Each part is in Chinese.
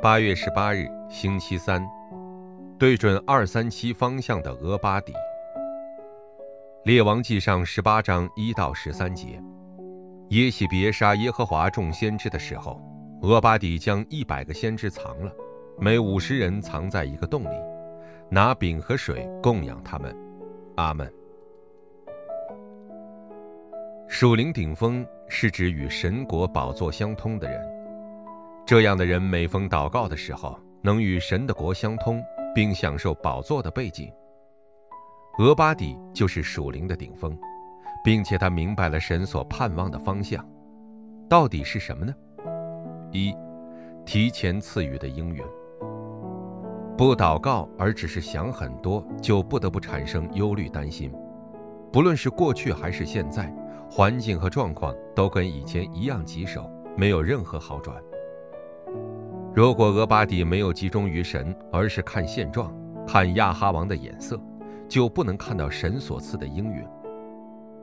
八月十八日，星期三，对准二三七方向的俄巴底。列王记上十八章一到十三节，耶喜别杀耶和华众先知的时候，俄巴底将一百个先知藏了，每五十人藏在一个洞里，拿饼和水供养他们。阿门。属灵顶峰是指与神国宝座相通的人。这样的人每逢祷告的时候，能与神的国相通，并享受宝座的背景。俄巴底就是属灵的顶峰，并且他明白了神所盼望的方向，到底是什么呢？一，提前赐予的应允。不祷告而只是想很多，就不得不产生忧虑担心。不论是过去还是现在，环境和状况都跟以前一样棘手，没有任何好转。如果俄巴底没有集中于神，而是看现状、看亚哈王的眼色，就不能看到神所赐的应允。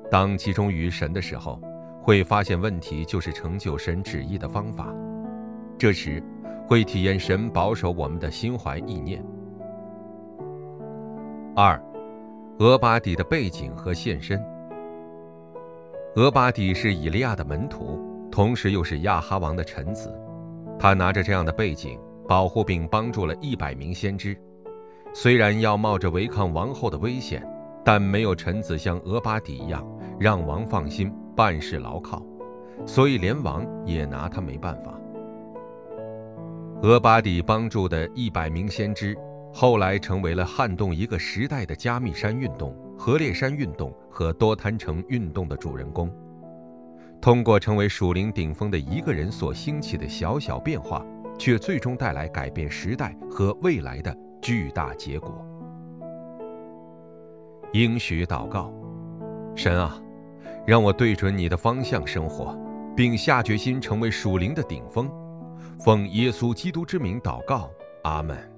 当集中于神的时候，会发现问题就是成就神旨意的方法。这时，会体验神保守我们的心怀意念。二，俄巴底的背景和现身。俄巴底是以利亚的门徒，同时又是亚哈王的臣子。他拿着这样的背景，保护并帮助了一百名先知。虽然要冒着违抗王后的危险，但没有臣子像俄巴底一样让王放心、办事牢靠，所以连王也拿他没办法。俄巴底帮助的一百名先知，后来成为了撼动一个时代的加密山运动、河烈山运动和多滩城运动的主人公。通过成为属灵顶峰的一个人所兴起的小小变化，却最终带来改变时代和未来的巨大结果。应许祷告：神啊，让我对准你的方向生活，并下决心成为属灵的顶峰。奉耶稣基督之名祷告，阿门。